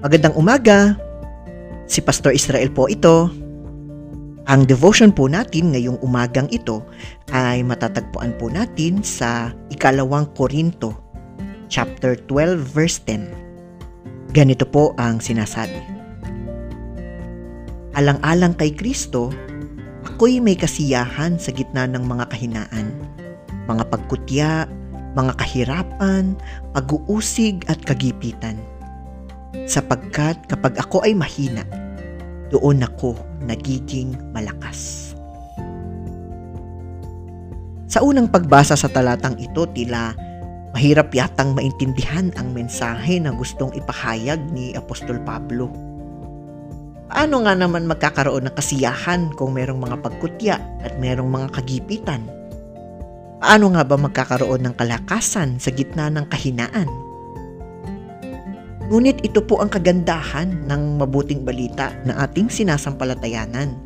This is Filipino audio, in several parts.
Magandang umaga. Si Pastor Israel po ito. Ang devotion po natin ngayong umagang ito ay matatagpuan po natin sa ikalawang Korinto, chapter 12, verse 10. Ganito po ang sinasabi. Alang-alang kay Kristo, ako'y may kasiyahan sa gitna ng mga kahinaan, mga pagkutya, mga kahirapan, pag-uusig at kagipitan sapagkat kapag ako ay mahina, doon ako nagiging malakas. Sa unang pagbasa sa talatang ito, tila mahirap yatang maintindihan ang mensahe na gustong ipahayag ni Apostol Pablo. Paano nga naman magkakaroon ng kasiyahan kung merong mga pagkutya at merong mga kagipitan? Paano nga ba magkakaroon ng kalakasan sa gitna ng kahinaan? Ngunit ito po ang kagandahan ng mabuting balita na ating sinasampalatayanan.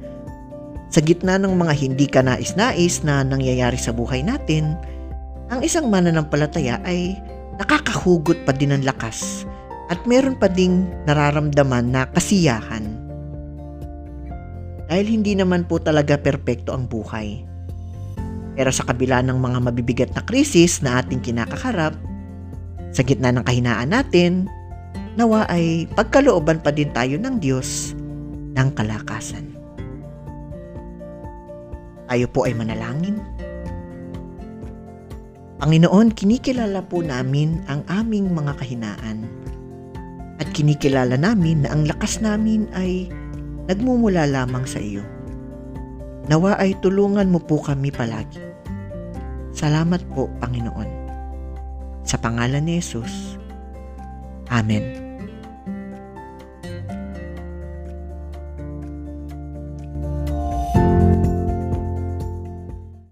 Sa gitna ng mga hindi kanais-nais na nangyayari sa buhay natin, ang isang mananampalataya ay nakakahugot pa din ng lakas at meron pa ding nararamdaman na kasiyahan. Dahil hindi naman po talaga perpekto ang buhay. Pero sa kabila ng mga mabibigat na krisis na ating kinakaharap, sa gitna ng kahinaan natin, nawa ay pagkalooban pa din tayo ng Diyos ng kalakasan. Tayo po ay manalangin. Panginoon, kinikilala po namin ang aming mga kahinaan at kinikilala namin na ang lakas namin ay nagmumula lamang sa iyo. Nawa ay tulungan mo po kami palagi. Salamat po, Panginoon. Sa pangalan ni Jesus. Amen.